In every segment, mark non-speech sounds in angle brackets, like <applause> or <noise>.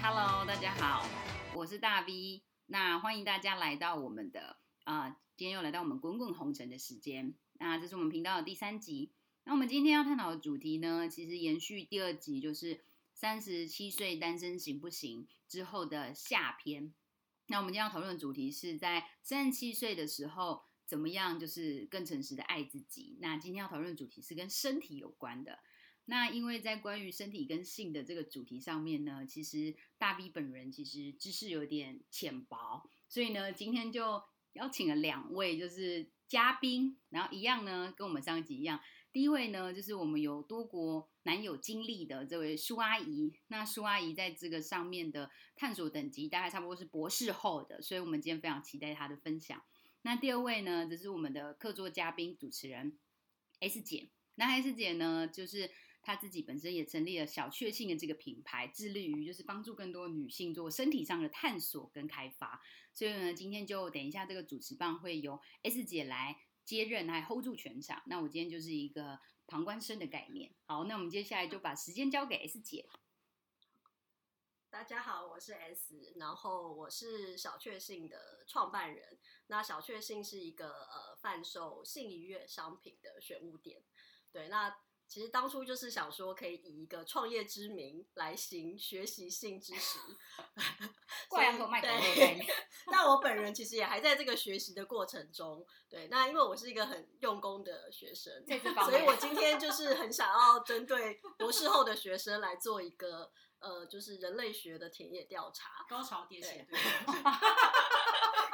嗨，Hello，大家好，我是大 V，那欢迎大家来到我们的啊、今天又来到我们滚滚红尘的时间，那这是我们频道的第三集。那我们今天要探讨的主题呢，其实延续第二集，就是三十七岁单身行不行之后的下篇。那我们今天要讨论的主题是在三十七岁的时候，怎么样就是更诚实的爱自己。那今天要讨论的主题是跟身体有关的。那因为在关于身体跟性的这个主题上面呢，其实大 V 本人其实知识有点浅薄，所以呢，今天就邀请了两位就是嘉宾，然后一样呢，跟我们上一集一样，第一位呢就是我们有多国男友经历的这位苏阿姨，那苏阿姨在这个上面的探索等级大概差不多是博士后的，所以我们今天非常期待她的分享。那第二位呢，则是我们的客座嘉宾主持人 S 姐，那 S 姐呢就是。他自己本身也成立了小确幸的这个品牌，致力于就是帮助更多女性做身体上的探索跟开发。所以呢，今天就等一下这个主持棒会由 S 姐来接任，来 hold 住全场。那我今天就是一个旁观生的概念。好，那我们接下来就把时间交给 S 姐。大家好，我是 S，然后我是小确幸的创办人。那小确幸是一个呃贩售性愉悦商品的选物店。对，那。其实当初就是想说，可以以一个创业之名来行学习性知识，<laughs> 挂羊头卖狗肉。对，那我本人其实也还在这个学习的过程中。对，那因为我是一个很用功的学生，所以我今天就是很想要针对博士后的学生来做一个呃，就是人类学的田野调查，高潮迭起。对。<laughs>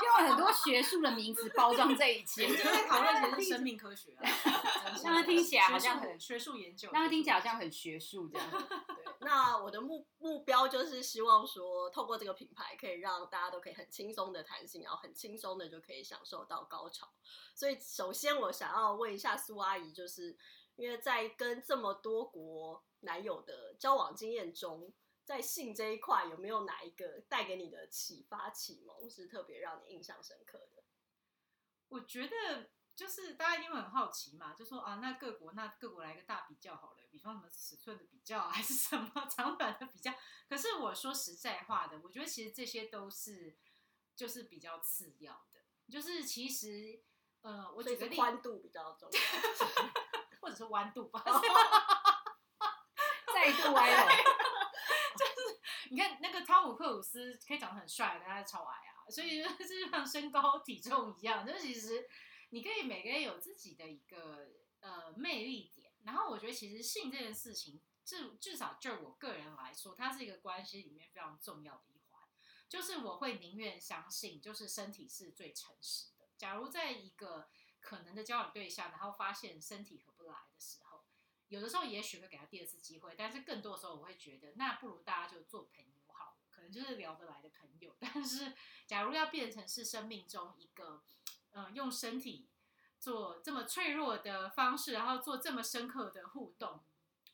用很多学术的名词包装这一切，就在讨论其实生命科学啊，<laughs> 让他听起来好像很学术研究，让他听起来好像很学术这样。<laughs> 对，那我的目目标就是希望说，透过这个品牌，可以让大家都可以很轻松的谈性，然后很轻松的就可以享受到高潮。所以，首先我想要问一下苏阿姨，就是因为在跟这么多国男友的交往经验中。在性这一块，有没有哪一个带给你的启发启蒙是特别让你印象深刻的？我觉得就是大家一定会很好奇嘛，就说啊，那各国那各国来一个大比较好了，比方什么尺寸的比较，还是什么 <laughs> 长短的比较。可是我说实在话的，我觉得其实这些都是就是比较次要的，就是其实呃，我觉得宽度比较重要，<laughs> 或者是弯度吧，再度歪了。<laughs> 你看那个汤姆克鲁斯可以长得很帅，但他超矮啊，所以就是像身高体重一样。就是其实你可以每个人有自己的一个呃魅力点。然后我觉得其实性这件事情，至至少就我个人来说，它是一个关系里面非常重要的一环。就是我会宁愿相信，就是身体是最诚实的。假如在一个可能的交往对象，然后发现身体合不来的时候。有的时候也许会给他第二次机会，但是更多的时候我会觉得，那不如大家就做朋友好了，可能就是聊得来的朋友。但是，假如要变成是生命中一个，呃，用身体做这么脆弱的方式，然后做这么深刻的互动，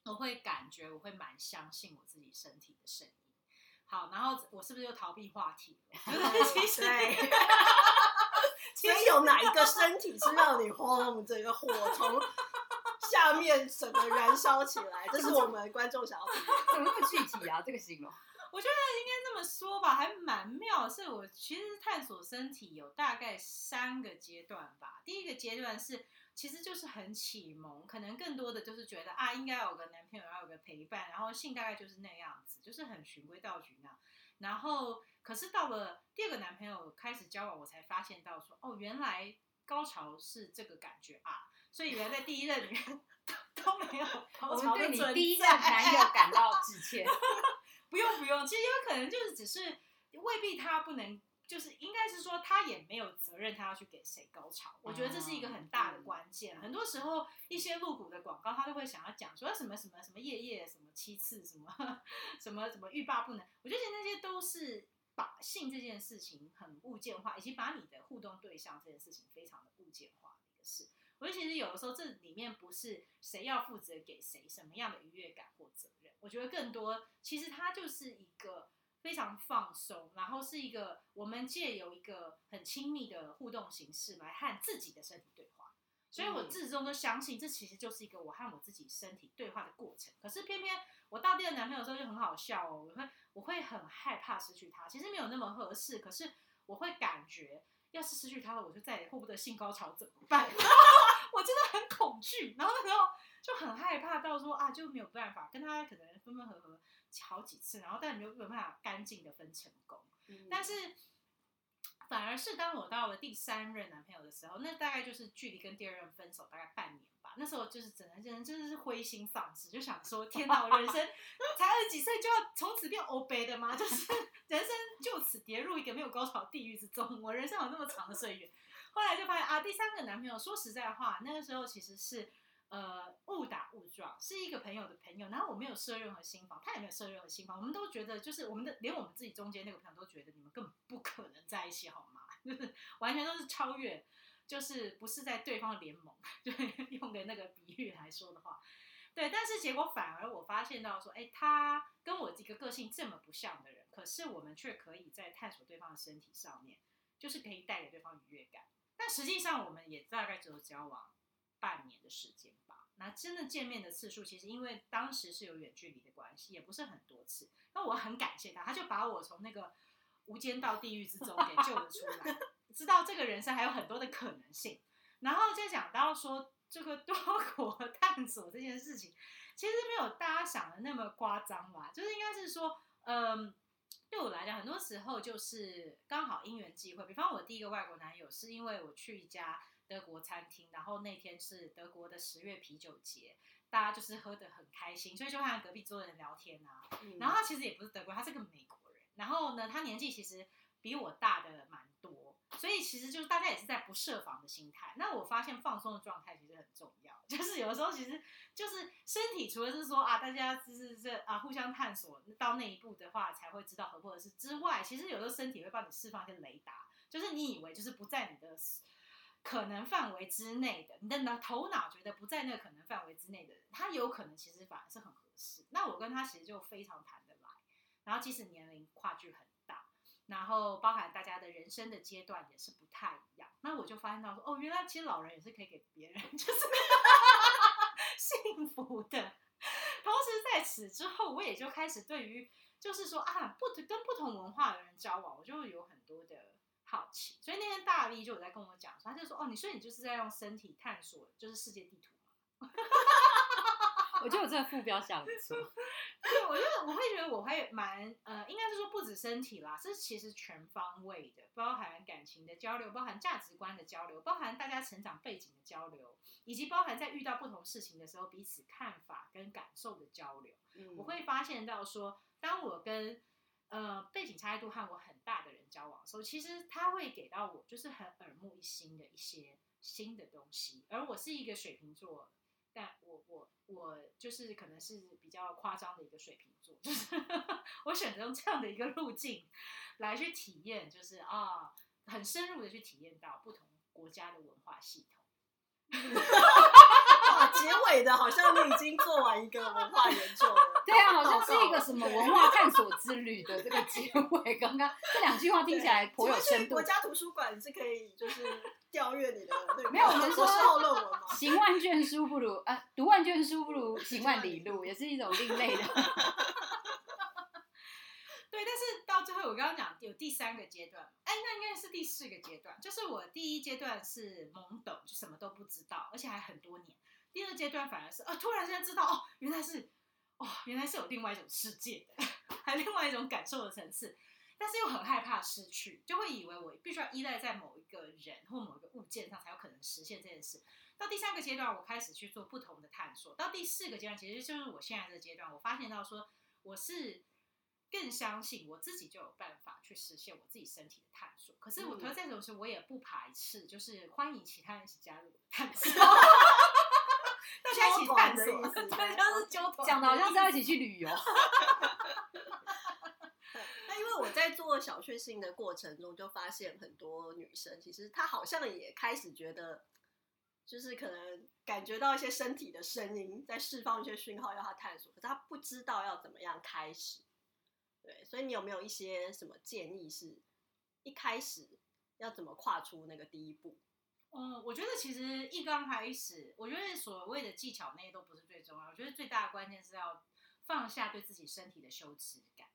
我会感觉我会蛮相信我自己身体的声音。好，然后我是不是又逃避话题了？<laughs> 其实，<laughs> 所以有哪一个身体是让你轰这个火从？下面整个燃烧起来，这是我们观众想要听的。怎么那么具体啊？这个形容，我觉得么说吧，还蛮妙。是我其实探索身体有大概三个阶段吧。第一个阶段是，其实就是很启蒙，可能更多的就是觉得啊，应该有个男朋友，要有个陪伴，然后性大概就是那样子，就是很循规蹈矩那样。然后，可是到了第二个男朋友开始交往，我才发现到说，哦，原来高潮是这个感觉啊。所以原来在第一任里面 <laughs> 都没有高潮的存在。我们对你第一任男友感到致歉。<laughs> 不用不用，其实有可能就是只是未必他不能，就是应该是说他也没有责任，他要去给谁高潮。我觉得这是一个很大的关键。很多时候一些露骨的广告，他都会想要讲说什么什么什么夜夜什么七次什么 <laughs> 什么什么欲罢不能。我觉得那些都是把性这件事情很物件化，以及把你的互动对象这件事情非常的物件化的一个事。我觉得其实有的时候这里面不是谁要负责给谁什么样的愉悦感或责任，我觉得更多其实它就是一个非常放松，然后是一个我们借由一个很亲密的互动形式来和自己的身体对话。所以我自始至终都相信这其实就是一个我和我自己身体对话的过程。可是偏偏我到第二男朋友的时候就很好笑哦，我会我会很害怕失去他。其实没有那么合适，可是我会感觉，要是失去他了，我就再也获不得性高潮怎么办？<laughs> 我真的很恐惧。然后那时候就很害怕到说啊，就没有办法跟他可能分分合合好几次，然后但没有没有办法干净的分成功。嗯、但是。反而是当我到了第三任男朋友的时候，那大概就是距离跟第二任分手大概半年吧。那时候就是整个人真的是灰心丧志，就想说：天哪，我人生 <laughs> 才二十几岁就要从此变欧北的吗？就是 <laughs> 人生就此跌入一个没有高潮地狱之中。我人生有那么长的岁月，后来就发现啊，第三个男朋友说实在话，那个时候其实是。呃，误打误撞是一个朋友的朋友，然后我没有设任何心防，他也没有设任何心防，我们都觉得就是我们的，连我们自己中间那个朋友都觉得你们根本不可能在一起，好吗？<laughs> 就是完全都是超越，就是不是在对方的联盟，对，<laughs> 用的那个比喻来说的话，对，但是结果反而我发现到说，哎，他跟我一个个性这么不像的人，可是我们却可以在探索对方的身体上面，就是可以带给对方愉悦感，但实际上我们也大概只有交往。半年的时间吧，那真的见面的次数，其实因为当时是有远距离的关系，也不是很多次。那我很感谢他，他就把我从那个无间道地狱之中给救了出来，知道这个人生还有很多的可能性。然后就讲到说这个多国探索这件事情，其实没有大家想的那么夸张吧，就是应该是说，嗯，对我来讲，很多时候就是刚好因缘际会。比方我第一个外国男友，是因为我去一家。德国餐厅，然后那天是德国的十月啤酒节，大家就是喝得很开心，所以就和隔壁桌的人聊天啊。嗯、然后他其实也不是德国，他是个美国人。然后呢，他年纪其实比我大的蛮多，所以其实就是大家也是在不设防的心态。那我发现放松的状态其实很重要，<laughs> 就是有的时候其实就是身体除了是说啊，大家就是这啊互相探索到那一步的话才会知道合不合适之外，其实有的时候身体会帮你释放一些雷达，就是你以为就是不在你的。可能范围之内的，你的脑头脑觉得不在那个可能范围之内的人，他有可能其实反而是很合适。那我跟他其实就非常谈得来，然后即使年龄跨距很大，然后包含大家的人生的阶段也是不太一样。那我就发现到说，哦，原来其实老人也是可以给别人 <laughs> 就是 <laughs> 幸福的。同时在此之后，我也就开始对于就是说啊，不跟不同文化的人交往，我就有很多的。好奇，所以那天大 V 就有在跟我讲，他就说：“哦，你说你就是在用身体探索，就是世界地图嘛。<laughs> ”我觉得我这个副标想不错。<laughs> 对，我就我会觉得我会蛮呃，应该是说不止身体啦，是其实全方位的，包含感情的交流，包含价值观的交流，包含大家成长背景的交流，以及包含在遇到不同事情的时候彼此看法跟感受的交流。嗯，我会发现到说，当我跟呃，背景差异度和我很大的人交往的时候，其实他会给到我就是很耳目一新的一些新的东西。而我是一个水瓶座，但我我我就是可能是比较夸张的一个水瓶座，就是 <laughs> 我选择用这样的一个路径来去体验，就是啊，很深入的去体验到不同国家的文化系统。<laughs> 结尾的好像你已经做完一个文化研究了，<laughs> 对啊，好像是一个什么文化探索之旅的这个结尾。刚刚这两句话听起来颇有深度。国家图书馆是可以就是调阅你的对，没有我们说论文吗？行万卷书不如啊，读万卷书不如行万里路，也是一种另类的。<laughs> 对，但是到最后我刚刚讲有第三个阶段，哎，那应该是第四个阶段，就是我第一阶段是懵懂，就什么都不知道，而且还很多年。第二阶段反而是啊，突然间知道哦，原来是哦，原来是有另外一种世界的，<laughs> 还有另外一种感受的层次，但是又很害怕失去，就会以为我必须要依赖在某一个人或某一个物件上才有可能实现这件事。到第三个阶段，我开始去做不同的探索。到第四个阶段，其实就是我现在这个阶段，我发现到说我是更相信我自己就有办法去实现我自己身体的探索。可是我觉得这种时，我也不排斥，就是欢迎其他人一起加入探索。<laughs> 大家一起探索，<laughs> 对，就是讲的好像是要一起去旅游。<laughs> <laughs> 那因为我在做小确幸的过程中，就发现很多女生其实她好像也开始觉得，就是可能感觉到一些身体的声音在释放一些讯号，要她探索，可是她不知道要怎么样开始。对，所以你有没有一些什么建议，是一开始要怎么跨出那个第一步？嗯，我觉得其实一刚开始，我觉得所谓的技巧那些都不是最重要。我觉得最大的关键是要放下对自己身体的羞耻感。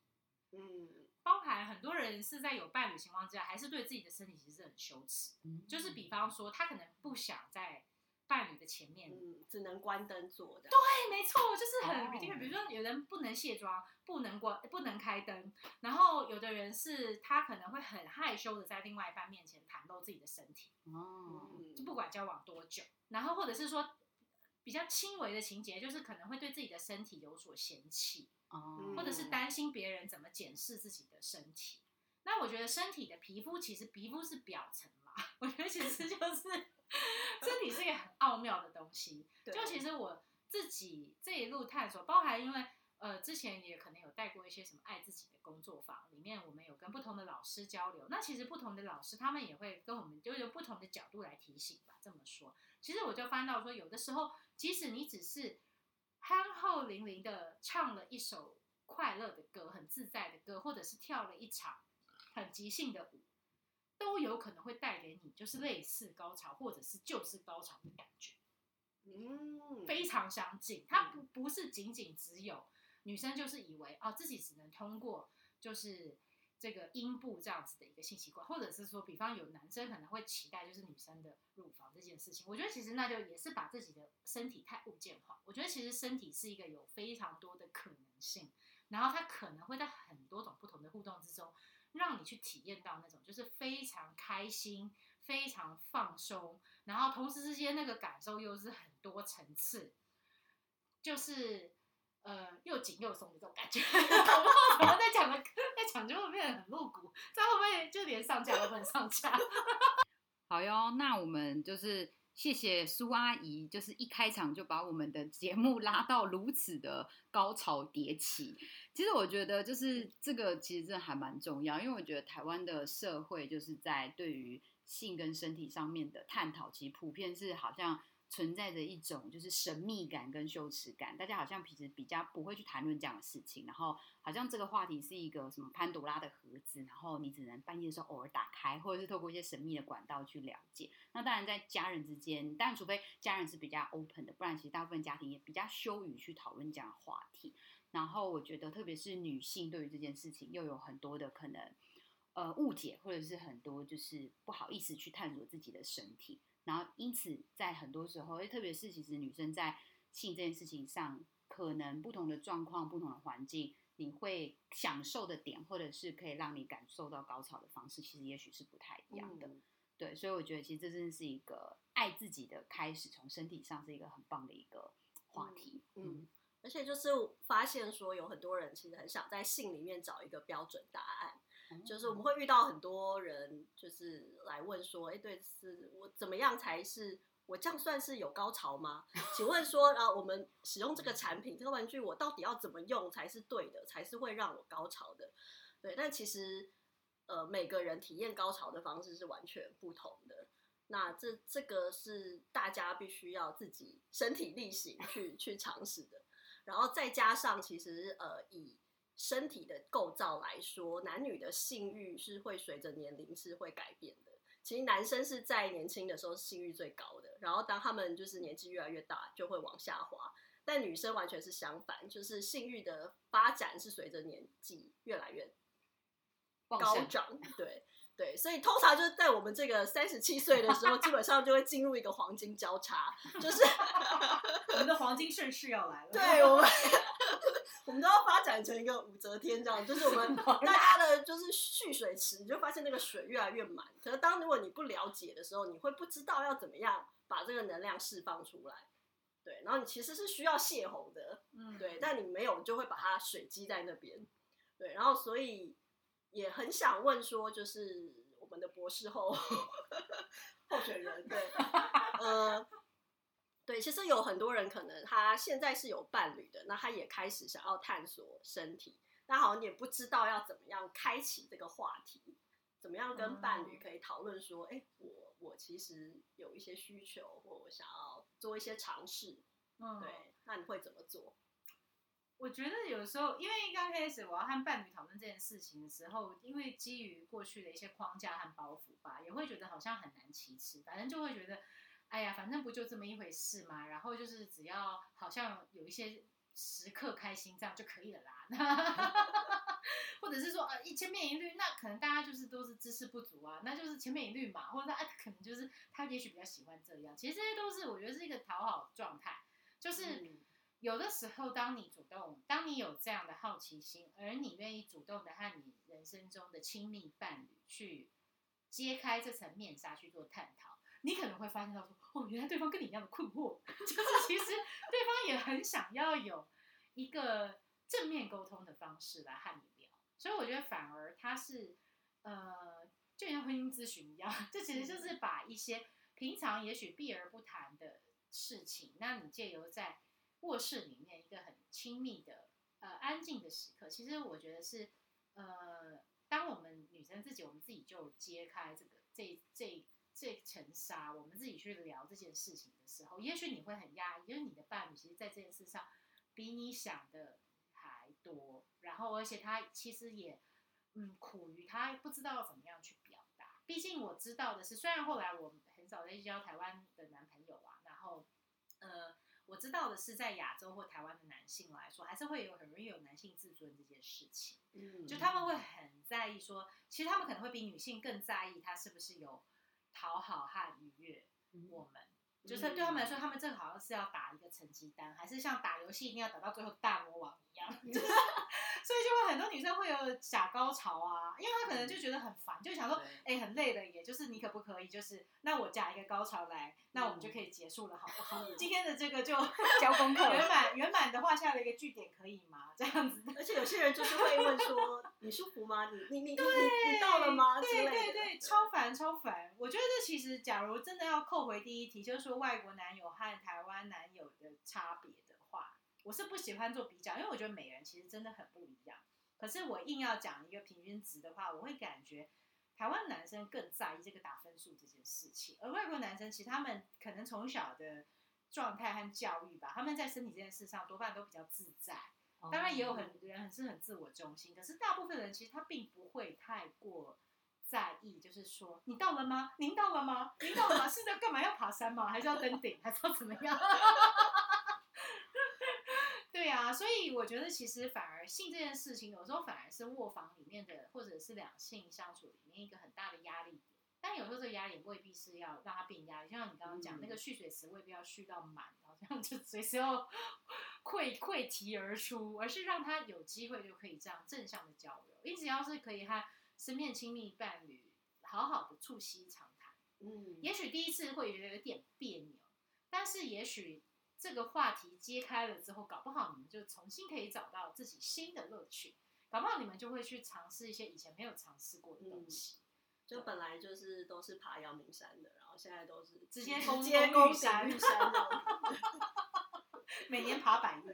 嗯，包含很多人是在有伴侣情况之下，还是对自己的身体其实是很羞耻。嗯，就是比方说，他可能不想在伴侣的前面，嗯，只能关灯做的。对，没错，就是很，哦、比如说有人不能卸妆，不能关，不能开灯，然后有的人是他可能会很害羞的在另外一半面前袒露自己的身体。哦，就不管交往多久，然后或者是说比较轻微的情节，就是可能会对自己的身体有所嫌弃。哦，或者是担心别人怎么检视自己的身体，那我觉得身体的皮肤其实皮肤是表层嘛，<laughs> 我觉得其实就是 <laughs> 身体是一个很奥妙的东西。就其实我自己这一路探索，包含因为呃之前也可能有带过一些什么爱自己的工作坊，里面我们有跟不同的老师交流，那其实不同的老师他们也会跟我们就有不同的角度来提醒吧。这么说，其实我就翻到说，有的时候即使你只是。憨厚淋漓的唱了一首快乐的歌，很自在的歌，或者是跳了一场很即兴的舞，都有可能会带给你就是类似高潮，或者是就是高潮的感觉。嗯，非常相近。它不不是仅仅只有女生就是以为哦自己只能通过就是。这个阴部这样子的一个性习惯，或者是说，比方有男生可能会期待就是女生的乳房这件事情，我觉得其实那就也是把自己的身体太物件化。我觉得其实身体是一个有非常多的可能性，然后它可能会在很多种不同的互动之中，让你去体验到那种就是开心、非常放松，然后同时之间那个感受又是很多层次，就是。呃，又紧又松的这种感觉，<laughs> 我不知道怎么在讲的，在讲就会变得很露骨，这样会不会就连上架都不能上架？<laughs> 好哟，那我们就是谢谢苏阿姨，就是一开场就把我们的节目拉到如此的高潮迭起。其实我觉得就是这个其实真的还蛮重要，因为我觉得台湾的社会就是在对于性跟身体上面的探讨，其实普遍是好像。存在着一种就是神秘感跟羞耻感，大家好像平时比较不会去谈论这样的事情，然后好像这个话题是一个什么潘多拉的盒子，然后你只能半夜的时候偶尔打开，或者是透过一些神秘的管道去了解。那当然在家人之间，当然除非家人是比较 open 的，不然其实大部分家庭也比较羞于去讨论这样的话题。然后我觉得，特别是女性对于这件事情又有很多的可能呃误解，或者是很多就是不好意思去探索自己的身体。然后，因此，在很多时候，特别是其实女生在性这件事情上，可能不同的状况、不同的环境，你会享受的点，或者是可以让你感受到高潮的方式，其实也许是不太一样的。嗯、对，所以我觉得，其实这真的是一个爱自己的开始，从身体上是一个很棒的一个话题。嗯，嗯，而且就是发现说，有很多人其实很想在性里面找一个标准答案。就是我们会遇到很多人，就是来问说，哎，对，是我怎么样才是我这样算是有高潮吗？<laughs> 请问说，啊，我们使用这个产品，这个玩具，我到底要怎么用才是对的，才是会让我高潮的？对，但其实，呃，每个人体验高潮的方式是完全不同的。那这这个是大家必须要自己身体力行去去尝试的。然后再加上，其实呃，以身体的构造来说，男女的性欲是会随着年龄是会改变的。其实男生是在年轻的时候性欲最高的，然后当他们就是年纪越来越大，就会往下滑。但女生完全是相反，就是性欲的发展是随着年纪越来越高涨。对对，所以通常就是在我们这个三十七岁的时候，基本上就会进入一个黄金交叉，就是 <laughs> 我们的黄金盛世要来了。对我们。我们都要发展成一个武则天这样，就是我们 <laughs> 大家的，就是蓄水池，你就发现那个水越来越满。可是当如果你不了解的时候，你会不知道要怎么样把这个能量释放出来。对，然后你其实是需要泄洪的，嗯，对，但你没有，就会把它水积在那边。对，然后所以也很想问说，就是我们的博士后 <laughs> 候选人，对，呃。对，其实有很多人可能他现在是有伴侣的，那他也开始想要探索身体，那好像也不知道要怎么样开启这个话题，怎么样跟伴侣可以讨论说，哎、嗯，我我其实有一些需求，或我想要做一些尝试，嗯，对，那你会怎么做？我觉得有时候，因为刚开始我要和伴侣讨论这件事情的时候，因为基于过去的一些框架和包袱吧，也会觉得好像很难启齿，反正就会觉得。哎呀，反正不就这么一回事嘛。然后就是只要好像有一些时刻开心，这样就可以了啦。<laughs> 或者是说呃一千面一律，那可能大家就是都是知识不足啊，那就是千面一律嘛。或者他可能就是他也许比较喜欢这样。其实这些都是我觉得是一个讨好状态，就是有的时候当你主动，当你有这样的好奇心，而你愿意主动的和你人生中的亲密伴侣去揭开这层面纱去做探讨。你可能会发现到说，哦，原来对方跟你一样的困惑，<laughs> 就是其实对方也很想要有一个正面沟通的方式来和你聊，所以我觉得反而他是，呃，就像婚姻咨询一样，这其实就是把一些平常也许避而不谈的事情，那你借由在卧室里面一个很亲密的呃安静的时刻，其实我觉得是，呃，当我们女生自己，我们自己就揭开这个这这。这层纱，我们自己去聊这件事情的时候，也许你会很压抑，因为你的伴侣其实，在这件事上比你想的还多。然后，而且他其实也，嗯，苦于他不知道怎么样去表达。毕竟我知道的是，虽然后来我很少在交台湾的男朋友啊，然后，呃，我知道的是，在亚洲或台湾的男性来说，还是会有很容易有男性自尊这件事情。嗯，就他们会很在意说，其实他们可能会比女性更在意他是不是有。讨好和愉悦，我们、嗯、就是对他们来说，他们这个好像是要打一个成绩单，还是像打游戏一定要打到最后大魔王一样，嗯、<laughs> 就是所以就会很多女生会有假高潮啊，因为她可能就觉得很烦，就想说，哎、欸，很累了，也就是你可不可以，就是那我假一个高潮来，那我们就可以结束了，好不好？嗯、今天的这个就 <laughs> 交功课，圆满圆满的画下了一个句点，可以吗？这样子，而且有些人就是会问说，你舒服吗？你你你对你你到了吗？对对对，对超烦超烦。我觉得这其实，假如真的要扣回第一题，就是说外国男友和台湾男友的差别的话。我是不喜欢做比较，因为我觉得每人其实真的很不一样。可是我硬要讲一个平均值的话，我会感觉台湾男生更在意这个打分数这件事情，而外国男生其实他们可能从小的状态和教育吧，他们在身体这件事上多半都比较自在。当然也有很多人很是很自我中心，可是大部分人其实他并不会太过在意，就是说你到了吗？您到了吗？您到了吗？是在干嘛？要爬山吗？还是要登顶？还是要怎么样？<laughs> 对啊，所以我觉得其实反而性这件事情，有时候反而是卧房里面的，或者是两性相处里面一个很大的压力。但有时候这个压力未必是要让它变压力，就像你刚刚讲、嗯、那个蓄水池，未必要蓄到满，好像就随时要 <laughs> 溃溃堤而出，而是让他有机会就可以这样正向的交流。你只要是可以和身边亲密伴侣好好的促膝长谈，嗯，也许第一次会觉得有点别扭，但是也许。这个话题揭开了之后，搞不好你们就重新可以找到自己新的乐趣，搞不好你们就会去尝试一些以前没有尝试过的东西。嗯、就本来就是都是爬阳明山的，然后现在都是直接攻攻山，<laughs> 每年爬百岳。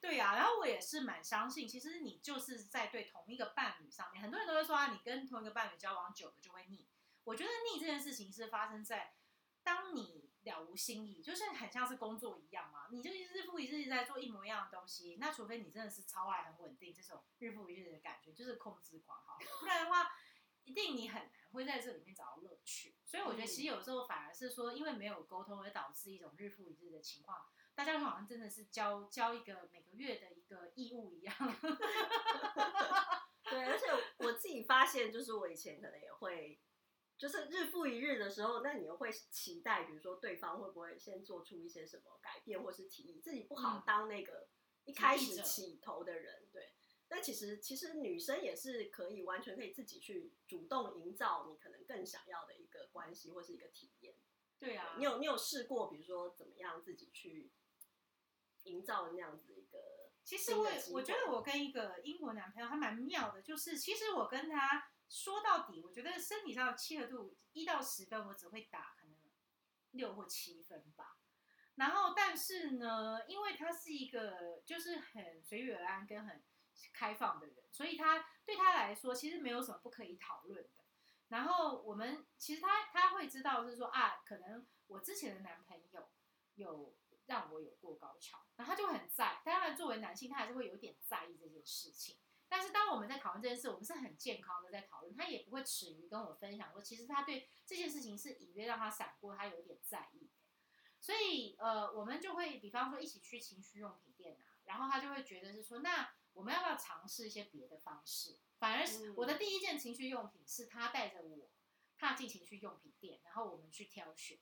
对呀、<laughs> 啊，然后我也是蛮相信，其实你就是在对同一个伴侣上面，很多人都会说啊，你跟同一个伴侣交往久了就会腻。我觉得腻这件事情是发生在当你。了无新意，就是很像是工作一样嘛，你就日复一日在做一模一样的东西。那除非你真的是超爱很稳定，这种日复一日的感觉就是控制狂哈，不然的话，一定你很难会在这里面找到乐趣。所以我觉得其实有时候反而是说，因为没有沟通而导致一种日复一日的情况，大家好像真的是交交一个每个月的一个义务一样。<laughs> 对，而且我自己发现，就是我以前可能也会。就是日复一日的时候，那你又会期待，比如说对方会不会先做出一些什么改变，或是提议，自己不好当那个一开始起头的人，对。但其实其实女生也是可以完全可以自己去主动营造你可能更想要的一个关系或是一个体验。对啊，你有你有试过，比如说怎么样自己去营造那样子一个？其实我我觉得我跟一个英国男朋友还蛮妙的，就是其实我跟他。说到底，我觉得身体上的契合度一到十分，我只会打可能六或七分吧。然后，但是呢，因为他是一个就是很随遇而安跟很开放的人，所以他对他来说其实没有什么不可以讨论的。然后我们其实他他会知道是说啊，可能我之前的男朋友有让我有过高潮，然后他就很在。当然，作为男性，他还是会有点在意这件事情。但是当我们在讨论这件事，我们是很健康的在讨论，他也不会耻于跟我分享说，其实他对这件事情是隐约让他闪过，他有点在意。所以呃，我们就会比方说一起去情趣用品店啊，然后他就会觉得是说，那我们要不要尝试一些别的方式？反而是我的第一件情趣用品是他带着我踏进情趣用品店，然后我们去挑选。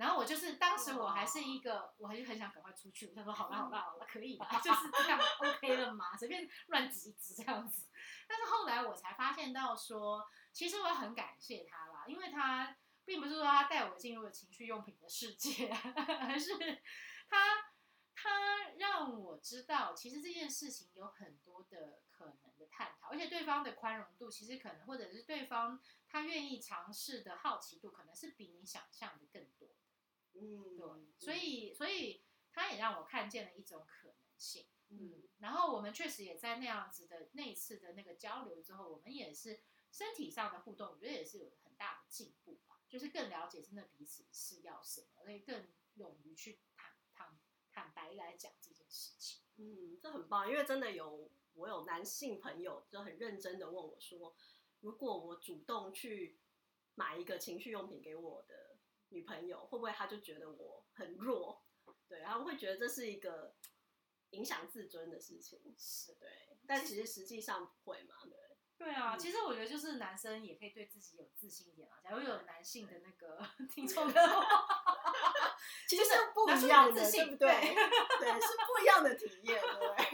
然后我就是当时我还是一个，我还是很想赶快出去。我想说好了好了好了，可以了，就是这样 <laughs> OK 了嘛，随便乱指一指这样子。但是后来我才发现到说，其实我很感谢他啦，因为他并不是说他带我进入了情趣用品的世界，<laughs> 而是他他让我知道，其实这件事情有很多的可能的探讨，而且对方的宽容度其实可能，或者是对方他愿意尝试的好奇度，可能是比你想象的更多。嗯，对，所以所以他也让我看见了一种可能性，嗯，然后我们确实也在那样子的那一次的那个交流之后，我们也是身体上的互动，我觉得也是有很大的进步吧，就是更了解真的彼此是要什么，所以更勇于去坦坦坦白来讲这件事情。嗯，这很棒，因为真的有我有男性朋友就很认真的问我说，如果我主动去买一个情趣用品给我的。女朋友会不会他就觉得我很弱？对，他们会觉得这是一个影响自尊的事情，是对。但其实实际上不会嘛，对。对啊，其实我觉得就是男生也可以对自己有自信一点啊。假如有男性的那个 <laughs> 听众的话，其实是不一样的，对不对？对，是不一样的体验，对。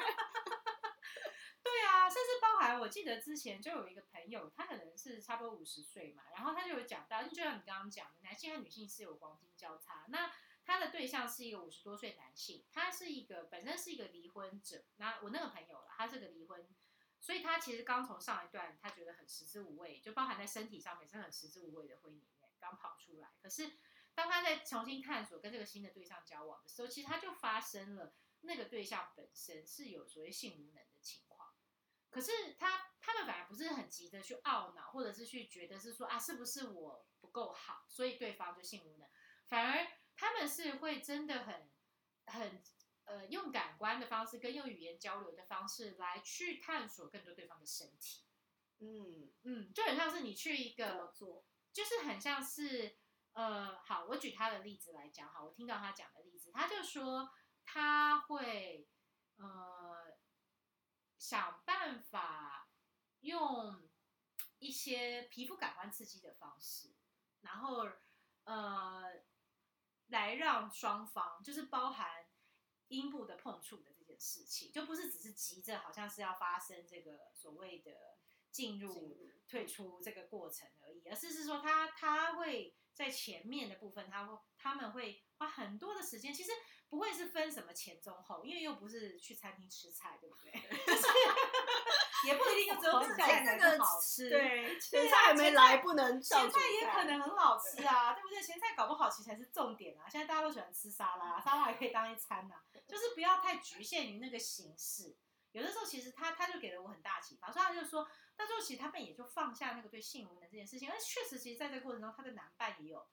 我记得之前就有一个朋友，他可能是差不多五十岁嘛，然后他就有讲到，就像你刚刚讲的，男性和女性是有黄金交叉。那他的对象是一个五十多岁男性，他是一个本身是一个离婚者。那我那个朋友了，他是个离婚，所以他其实刚从上一段他觉得很食之无味，就包含在身体上面是很食之无味的婚姻里面刚跑出来。可是当他在重新探索跟这个新的对象交往的时候，其实他就发生了那个对象本身是有所谓性无能的情。可是他他们反而不是很急着去懊恼，或者是去觉得是说啊，是不是我不够好，所以对方就性无能。反而他们是会真的很很呃用感官的方式跟用语言交流的方式来去探索更多对方的身体。嗯嗯，就很像是你去一个做，就是很像是呃，好，我举他的例子来讲，好，我听到他讲的例子，他就说他会呃。想办法用一些皮肤感官刺激的方式，然后呃，来让双方就是包含阴部的碰触的这件事情，就不是只是急着好像是要发生这个所谓的进入退出这个过程而已，而是是说他他会在前面的部分，他会他们会花很多的时间，其实。不会是分什么前中后，因为又不是去餐厅吃菜，对不对？<laughs> 就是也不一定就只有前菜才好吃，对，前菜还没来不能上。前菜也可能很好吃啊，对不对？前菜搞不好其实才是重点啊！现在大家都喜欢吃沙拉，沙拉也可以当一餐呐、啊，就是不要太局限于那个形式。有的时候其实他他就给了我很大启发，所以他就说，到时候其实他们也就放下那个对性无能这件事情，而确实，其实在这个过程中，他的男伴也有。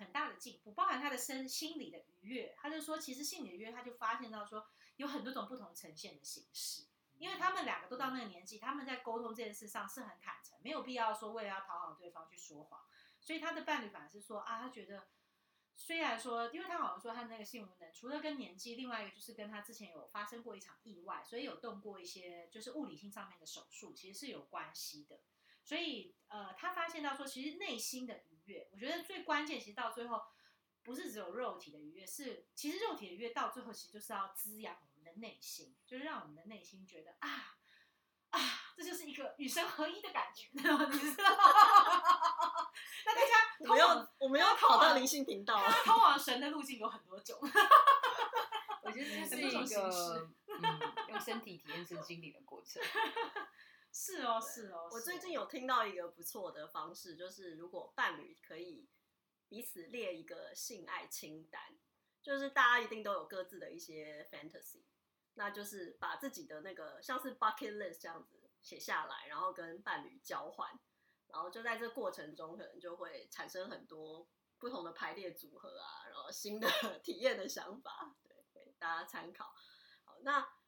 很大的进步，包含他的身心理的愉悦。他就说，其实心理的愉悦，他就发现到说，有很多种不同呈现的形式。因为他们两个都到那个年纪，他们在沟通这件事上是很坦诚，没有必要说为了要讨好对方去说谎。所以他的伴侣反而是说啊，他觉得虽然说，因为他好像说他那个性无能，除了跟年纪，另外一个就是跟他之前有发生过一场意外，所以有动过一些就是物理性上面的手术，其实是有关系的。所以呃，他发现到说，其实内心的愉悦。我觉得最关键，其实到最后不是只有肉体的愉悦，是其实肉体的愉悦到最后其实就是要滋养我们的内心，就是让我们的内心觉得啊啊，这就是一个与神合一的感觉，<laughs> 你知道吗？那大家我们要我们要跑到灵性频道了，通往神的路径有很多种，我觉得这 <laughs> 是一个嗯，用身体体验身心灵的过程。<laughs> 是哦，是哦。我最近有听到一个不错的方式，就是如果伴侣可以彼此列一个性爱清单，就是大家一定都有各自的一些 fantasy，那就是把自己的那个像是 bucket list 这样子写下来，然后跟伴侣交换，然后就在这个过程中可能就会产生很多不同的排列组合啊，然后新的 <laughs> 体验的想法，对，给大家参考。好，那。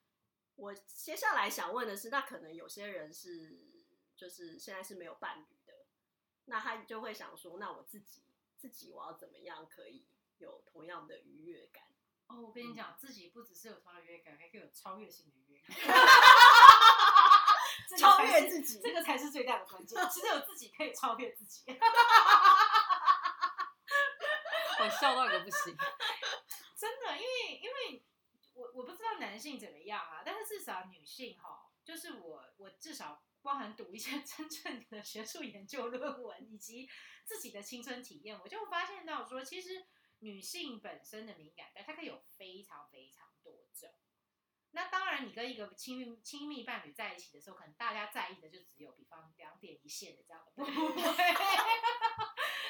我接下来想问的是，那可能有些人是，就是现在是没有伴侣的，那他就会想说，那我自己自己我要怎么样可以有同样的愉悦感。哦，我跟你讲，自己不只是有同样的愉悦感，还可以有超越性的愉悦感。<laughs> 超越自己，这个才是最大的关键。只有自己可以超越自己。<laughs> 我笑到一个不行。真的，因为因为我我不知道男性怎么样啊，但是至少女性哈，就是我我至少包含读一些 <laughs> 真正的学术研究论文，以及自己的亲身体验，我就发现到说，其实女性本身的敏感带，它可以有非常非常多种。那当然，你跟一个亲密亲密伴侣在一起的时候，可能大家在意的就只有，比方两点一线的这样的部分。<laughs>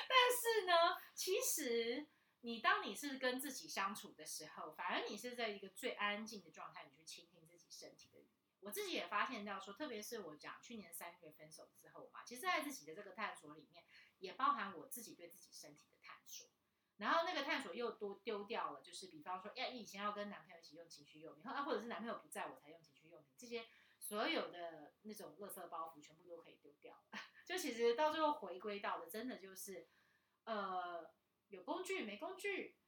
但是呢，其实你当你是跟自己相处的时候，反而你是在一个最安静的状态，你去倾听自己身体的语言。我自己也发现到说，特别是我讲去年三月分手之后嘛，其实在自己的这个探索里面，也包含我自己对自己身体的探索。然后那个探索又多丢掉了，就是比方说，哎，以前要跟男朋友一起用情趣用品，啊，或者是男朋友不在我才用情趣用品，这些所有的那种垃圾包袱全部都可以丢掉了。<laughs> 就其实到最后回归到的，真的就是，呃，有工具没工具，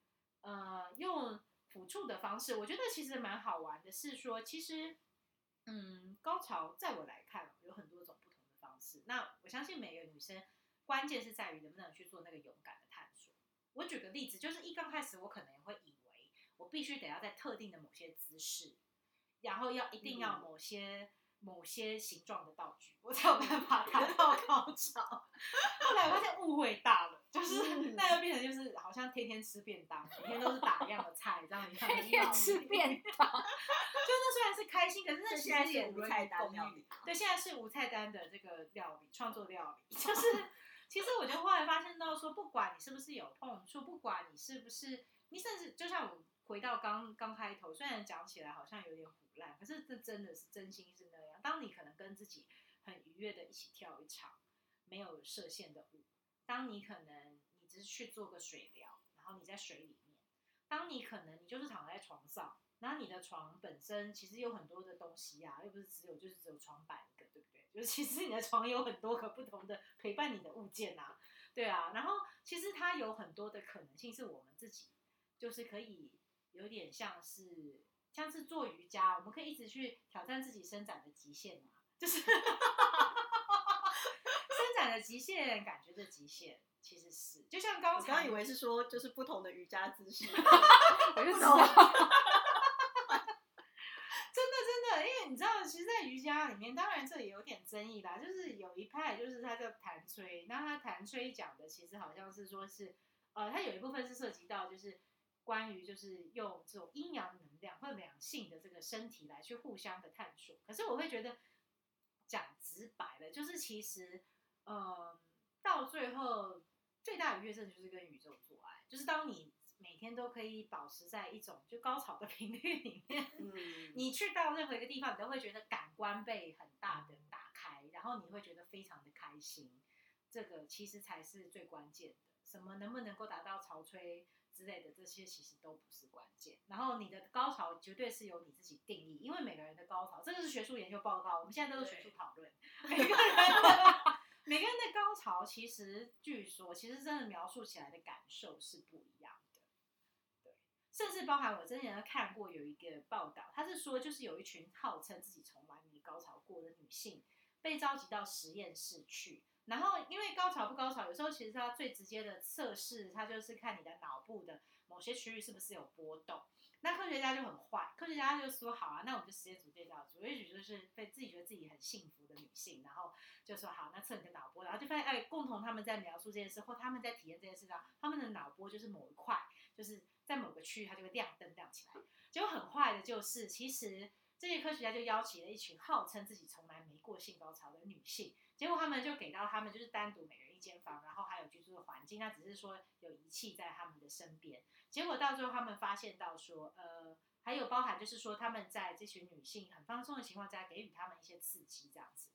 呃，用辅助的方式，我觉得其实蛮好玩的。是说，其实，嗯，高潮在我来看有很多种不同的方式。那我相信每个女生，关键是在于能不能去做那个勇敢的探索。我举个例子，就是一刚开始，我可能会以为我必须得要在特定的某些姿势，然后要一定要某些、嗯、某些形状的道具，我才有办法达到高潮。<laughs> 后来我发现误会大了，就是那就变成就是好像天天吃便当，每天都是打一样的菜，这样一样天天吃便当，<laughs> 就那虽然是开心，可是那其实也无菜单料理。对，现在是无菜单的这个料理，创作料理，就 <laughs> 是。其实我就后来发现到说，不管你是不是有碰触，不管你是不是，你甚至就像我回到刚刚开头，虽然讲起来好像有点腐烂，可是这真的是真心是那样。当你可能跟自己很愉悦的一起跳一场没有设限的舞，当你可能你只是去做个水疗，然后你在水里面，当你可能你就是躺在床上。那你的床本身其实有很多的东西啊，又不是只有就是只有床板一个，对不对？就是其实你的床有很多个不同的陪伴你的物件啊，对啊。然后其实它有很多的可能性，是我们自己就是可以有点像是像是做瑜伽，我们可以一直去挑战自己伸展的极限啊，就是 <laughs> 的极限，感觉的极限，其实是就像刚刚以为是说就是不同的瑜伽姿势，<laughs> 我就知道。你知道，其实，在瑜伽里面，当然这也有点争议啦。就是有一派，就是他叫弹吹，那他弹吹讲的，其实好像是说是，呃，他有一部分是涉及到，就是关于就是用这种阴阳能量或者两性的这个身体来去互相的探索。可是我会觉得，讲直白了，就是其实，嗯、呃，到最后最大的愉悦，真的就是跟宇宙做爱，就是当你。每天都可以保持在一种就高潮的频率里面，<laughs> 嗯，你去到任何一个地方，你都会觉得感官被很大的打开，然后你会觉得非常的开心。这个其实才是最关键的。什么能不能够达到潮吹之类的这些，其实都不是关键。然后你的高潮绝对是由你自己定义，因为每个人的高潮，这个是学术研究报告，我们现在都是学术讨论。每个人的每个人的高潮，其实据说，其实真的描述起来的感受是不一样的。对。甚至包含我之前看过有一个报道，他是说，就是有一群号称自己从来没高潮过的女性，被召集到实验室去，然后因为高潮不高潮，有时候其实它最直接的测试，它就是看你的脑部的某些区域是不是有波动。那科学家就很坏，科学家就说好啊，那我们就实验组对照组，也许就是被自己觉得自己很幸福的女性，然后就说好，那测你的脑波，然后就发现哎，共同他们在描述这件事或他们在体验这件事上，他们的脑波就是某一块，就是。在某个区域，它就会亮灯亮起来。结果很坏的就是，其实这些科学家就邀请了一群号称自己从来没过性高潮的女性，结果他们就给到他们就是单独每人一间房，然后还有居住的环境，那只是说有仪器在他们的身边。结果到最后他们发现到说，呃，还有包含就是说他们在这群女性很放松的情况下给予他们一些刺激，这样子。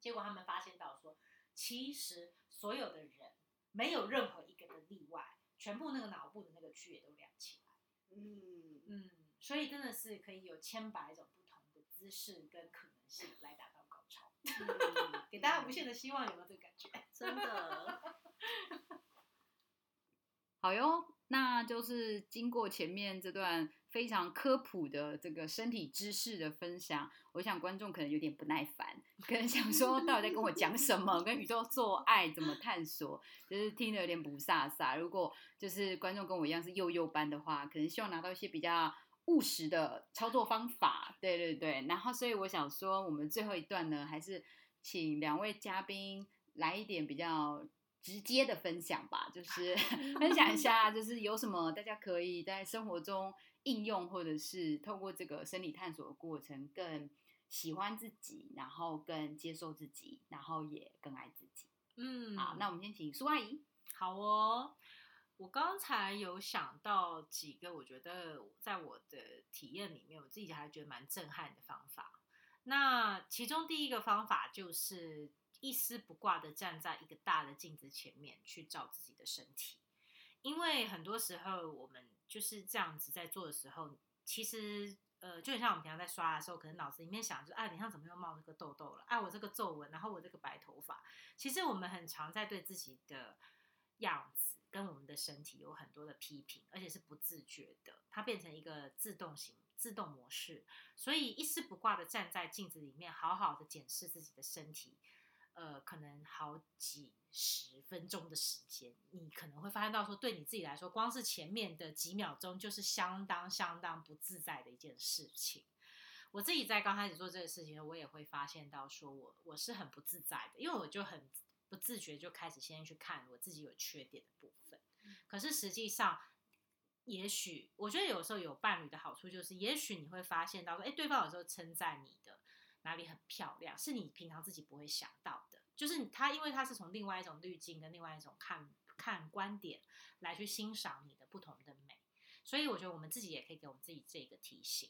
结果他们发现到说，其实所有的人没有任何一个的例外。全部那个脑部的那个区也都亮起来，嗯嗯，所以真的是可以有千百种不同的姿势跟可能性来达到高潮，嗯、给大家无限的希望，有没有这个感觉？<laughs> 真的，<laughs> 好哟。那就是经过前面这段非常科普的这个身体知识的分享，我想观众可能有点不耐烦，可能想说到底在跟我讲什么？跟宇宙做爱怎么探索？就是听得有点不飒飒。如果就是观众跟我一样是幼幼班的话，可能希望拿到一些比较务实的操作方法。对对对，然后所以我想说，我们最后一段呢，还是请两位嘉宾来一点比较。直接的分享吧，就 <laughs> 是分享一下，就是有什么大家可以在生活中应用，或者是透过这个生理探索的过程，更喜欢自己，然后更接受自己，然后也更爱自己。嗯，好，那我们先请苏阿姨。好哦，我刚才有想到几个，我觉得在我的体验里面，我自己还觉得蛮震撼的方法。那其中第一个方法就是。一丝不挂的站在一个大的镜子前面去照自己的身体，因为很多时候我们就是这样子在做的时候，其实呃，就很像我们平常在刷的时候，可能脑子里面想就是，哎，脸上怎么又冒这个痘痘了？哎，我这个皱纹，然后我这个白头发。其实我们很常在对自己的样子跟我们的身体有很多的批评，而且是不自觉的，它变成一个自动型自动模式。所以一丝不挂的站在镜子里面，好好的检视自己的身体。呃，可能好几十分钟的时间，你可能会发现到说，对你自己来说，光是前面的几秒钟就是相当相当不自在的一件事情。我自己在刚开始做这个事情，我也会发现到说我我是很不自在的，因为我就很不自觉就开始先去看我自己有缺点的部分。可是实际上，也许我觉得有时候有伴侣的好处就是，也许你会发现到说，哎，对方有时候称赞你的。哪里很漂亮，是你平常自己不会想到的，就是他，因为他是从另外一种滤镜跟另外一种看看观点来去欣赏你的不同的美，所以我觉得我们自己也可以给我们自己这个提醒。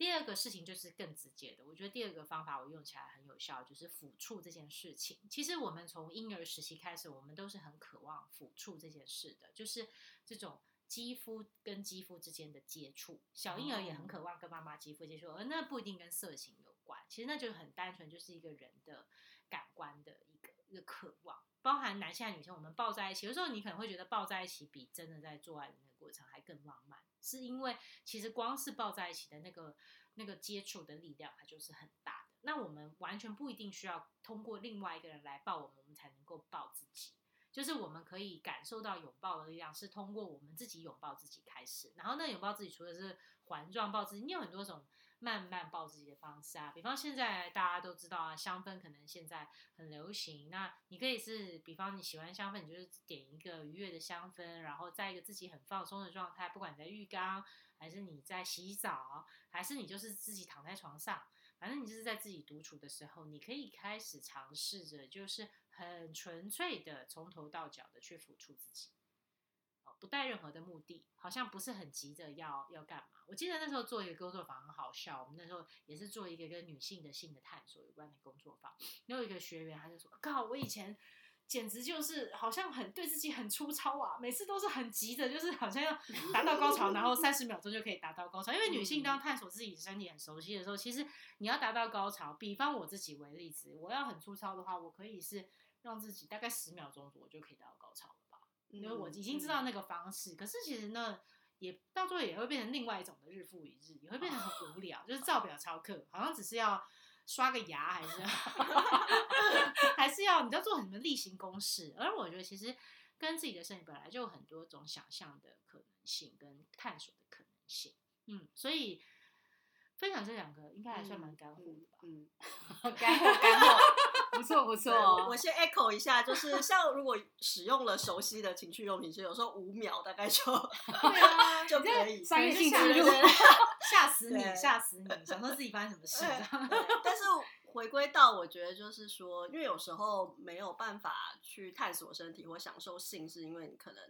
第二个事情就是更直接的，我觉得第二个方法我用起来很有效，就是抚触这件事情。其实我们从婴儿时期开始，我们都是很渴望抚触这件事的，就是这种。肌肤跟肌肤之间的接触，小婴儿也很渴望跟妈妈肌肤接触，而那不一定跟色情有关，其实那就很单纯，就是一个人的感官的一个一个渴望。包含男性和女性，我们抱在一起，有时候你可能会觉得抱在一起比真的在做爱的那个过程还更浪漫，是因为其实光是抱在一起的那个那个接触的力量，它就是很大的。那我们完全不一定需要通过另外一个人来抱我们，我们才能够抱自己。就是我们可以感受到拥抱的力量，是通过我们自己拥抱自己开始。然后那拥抱自己，除了是环状抱自己，你有很多种慢慢抱自己的方式啊。比方现在大家都知道啊，香氛可能现在很流行。那你可以是，比方你喜欢香氛，你就是点一个愉悦的香氛，然后在一个自己很放松的状态，不管在浴缸，还是你在洗澡，还是你就是自己躺在床上。反正你就是在自己独处的时候，你可以开始尝试着，就是很纯粹的从头到脚的去抚触自己，不带任何的目的，好像不是很急着要要干嘛。我记得那时候做一个工作坊很好笑，我们那时候也是做一个跟女性的性的探索有关的工作坊，有一个学员他就说：“靠，我以前。”简直就是好像很对自己很粗糙啊！每次都是很急的，就是好像要达到高潮，然后三十秒钟就可以达到高潮。因为女性当探索自己身体很熟悉的时候，其实你要达到高潮，比方我自己为例子，我要很粗糙的话，我可以是让自己大概十秒钟左右就可以达到高潮？因为我已经知道那个方式。可是其实呢，也到最后也会变成另外一种的日复一日，也会变成很无聊，就是照表操课，好像只是要。刷个牙还是 <laughs> 还是要你要做很多例行公事，而我觉得其实跟自己的身体本来就有很多种想象的可能性跟探索的可能性，嗯，所以分享这两个应该还算蛮干货的吧，嗯，干 <laughs> 货干货，不错不错。我先 echo 一下，就是 <laughs> 像如果使用了熟悉的情趣用品，其实有时候五秒大概就对啊 <laughs> 就可以商业性植入。<laughs> 吓死你！吓死你！想说自己发生什么事？但是回归到我觉得就是说，因为有时候没有办法去探索身体或享受性，是因为你可能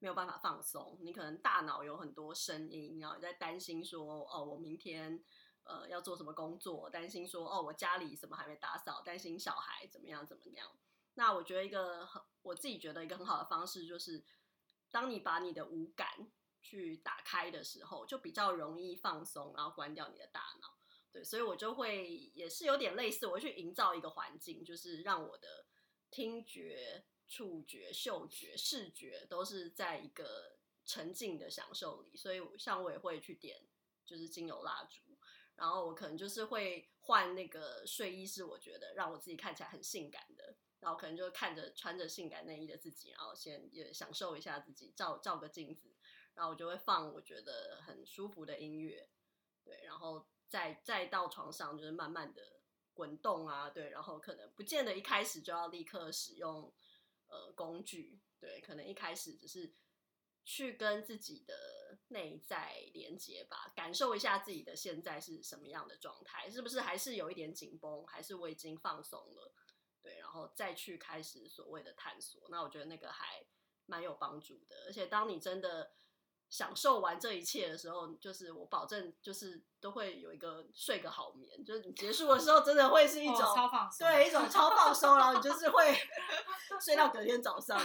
没有办法放松，你可能大脑有很多声音，然后你在担心说，哦，我明天呃要做什么工作，担心说，哦，我家里什么还没打扫，担心小孩怎么样怎么样。那我觉得一个很我自己觉得一个很好的方式，就是当你把你的五感。去打开的时候，就比较容易放松，然后关掉你的大脑。对，所以我就会也是有点类似，我会去营造一个环境，就是让我的听觉、触觉、嗅觉、视觉都是在一个沉浸的享受里。所以像我也会去点就是精油蜡烛，然后我可能就是会换那个睡衣，是我觉得让我自己看起来很性感的。然后可能就看着穿着性感内衣的自己，然后先也享受一下自己，照照个镜子，然后我就会放我觉得很舒服的音乐，对，然后再再到床上就是慢慢的滚动啊，对，然后可能不见得一开始就要立刻使用呃工具，对，可能一开始只是去跟自己的内在连接吧，感受一下自己的现在是什么样的状态，是不是还是有一点紧绷，还是我已经放松了。对，然后再去开始所谓的探索，那我觉得那个还蛮有帮助的。而且当你真的享受完这一切的时候，就是我保证，就是都会有一个睡个好眠。就是你结束的时候，真的会是一种、哦、超放松，对，一种超放松，然后你就是会 <laughs> 睡到隔天早上。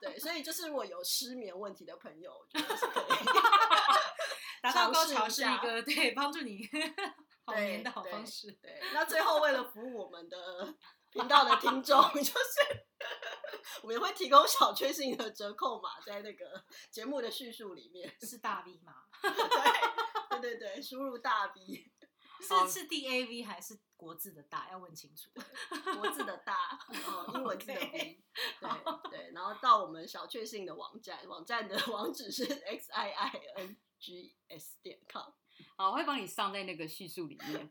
对对，所以就是我有失眠问题的朋友，我觉得是可以 <laughs> <laughs> 达到高潮是一个对帮助你好眠的好方式。对，对，那最后为了服务我们的。频道的听众就是，<laughs> 我们也会提供小确幸的折扣码，在那个节目的叙述里面。<laughs> 是大 V 吗？对对对对，输入大 V，是是 D A V 还是国字的大？要问清楚。国字的大，哦，<laughs> 英文字的 V。对对，然后到我们小确幸的网站，网站的网址是 x i i n g s 点 com。好，我会帮你上在那个叙述里面。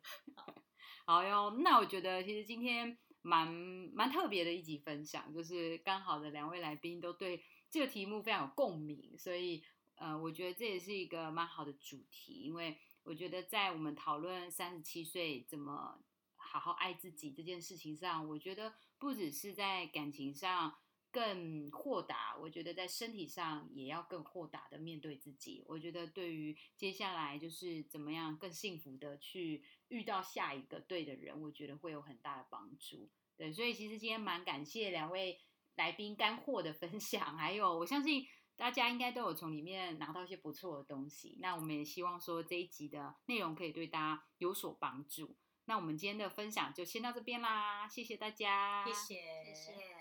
好哟，那我觉得其实今天。蛮蛮特别的一集分享，就是刚好的两位来宾都对这个题目非常有共鸣，所以呃，我觉得这也是一个蛮好的主题，因为我觉得在我们讨论三十七岁怎么好好爱自己这件事情上，我觉得不只是在感情上更豁达，我觉得在身体上也要更豁达的面对自己。我觉得对于接下来就是怎么样更幸福的去遇到下一个对的人，我觉得会有很大的帮助。对，所以其实今天蛮感谢两位来宾干货的分享，还有我相信大家应该都有从里面拿到一些不错的东西。那我们也希望说这一集的内容可以对大家有所帮助。那我们今天的分享就先到这边啦，谢谢大家，谢谢，谢谢。